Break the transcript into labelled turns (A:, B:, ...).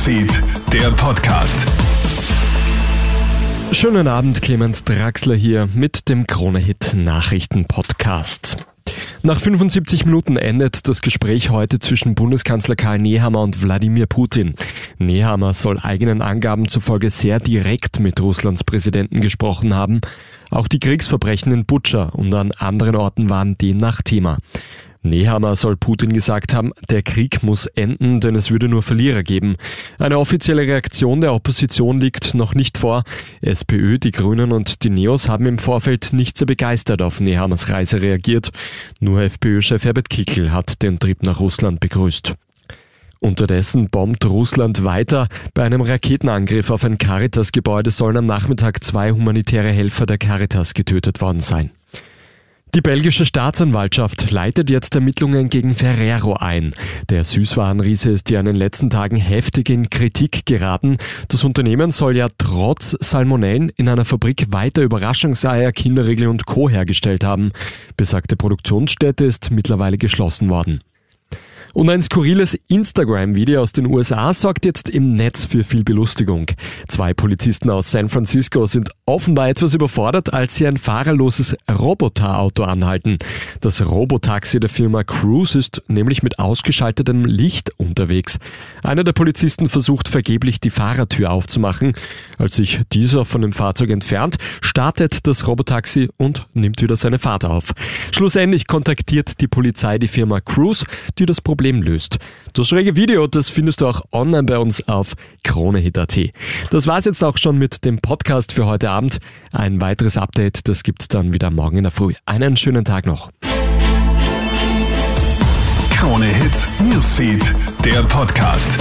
A: Newsfeed, der Podcast.
B: Schönen Abend, Clemens Draxler hier mit dem Krone-Hit Nachrichten Podcast. Nach 75 Minuten endet das Gespräch heute zwischen Bundeskanzler Karl Nehammer und Wladimir Putin. Nehammer soll eigenen Angaben zufolge sehr direkt mit Russlands Präsidenten gesprochen haben. Auch die Kriegsverbrechen in Butscha und an anderen Orten waren demnach Thema. Nehammer soll Putin gesagt haben, der Krieg muss enden, denn es würde nur Verlierer geben. Eine offizielle Reaktion der Opposition liegt noch nicht vor. SPÖ, die Grünen und die Neos haben im Vorfeld nicht sehr begeistert auf Nehammers Reise reagiert. Nur FPÖ-Chef Herbert Kickel hat den Trip nach Russland begrüßt. Unterdessen bombt Russland weiter. Bei einem Raketenangriff auf ein Caritas-Gebäude sollen am Nachmittag zwei humanitäre Helfer der Caritas getötet worden sein. Die belgische Staatsanwaltschaft leitet jetzt Ermittlungen gegen Ferrero ein. Der Süßwarenriese ist ja in den letzten Tagen heftig in Kritik geraten. Das Unternehmen soll ja trotz Salmonellen in einer Fabrik weiter Überraschungseier, Kinderriegel und Co. hergestellt haben. Besagte Produktionsstätte ist mittlerweile geschlossen worden. Und ein skurriles Instagram-Video aus den USA sorgt jetzt im Netz für viel Belustigung. Zwei Polizisten aus San Francisco sind offenbar etwas überfordert, als sie ein fahrerloses Roboterauto anhalten. Das Robotaxi der Firma Cruise ist nämlich mit ausgeschaltetem Licht unterwegs. Einer der Polizisten versucht vergeblich die Fahrertür aufzumachen. Als sich dieser von dem Fahrzeug entfernt, startet das Robotaxi und nimmt wieder seine Fahrt auf. Schlussendlich kontaktiert die Polizei die Firma Cruise, die das Problem Problem löst. Das schräge Video, das findest du auch online bei uns auf kronehit.at. Das war's jetzt auch schon mit dem Podcast für heute Abend. Ein weiteres Update, das gibt's dann wieder morgen in der Früh. Einen schönen Tag noch.
A: Krone Hit Newsfeed, der Podcast.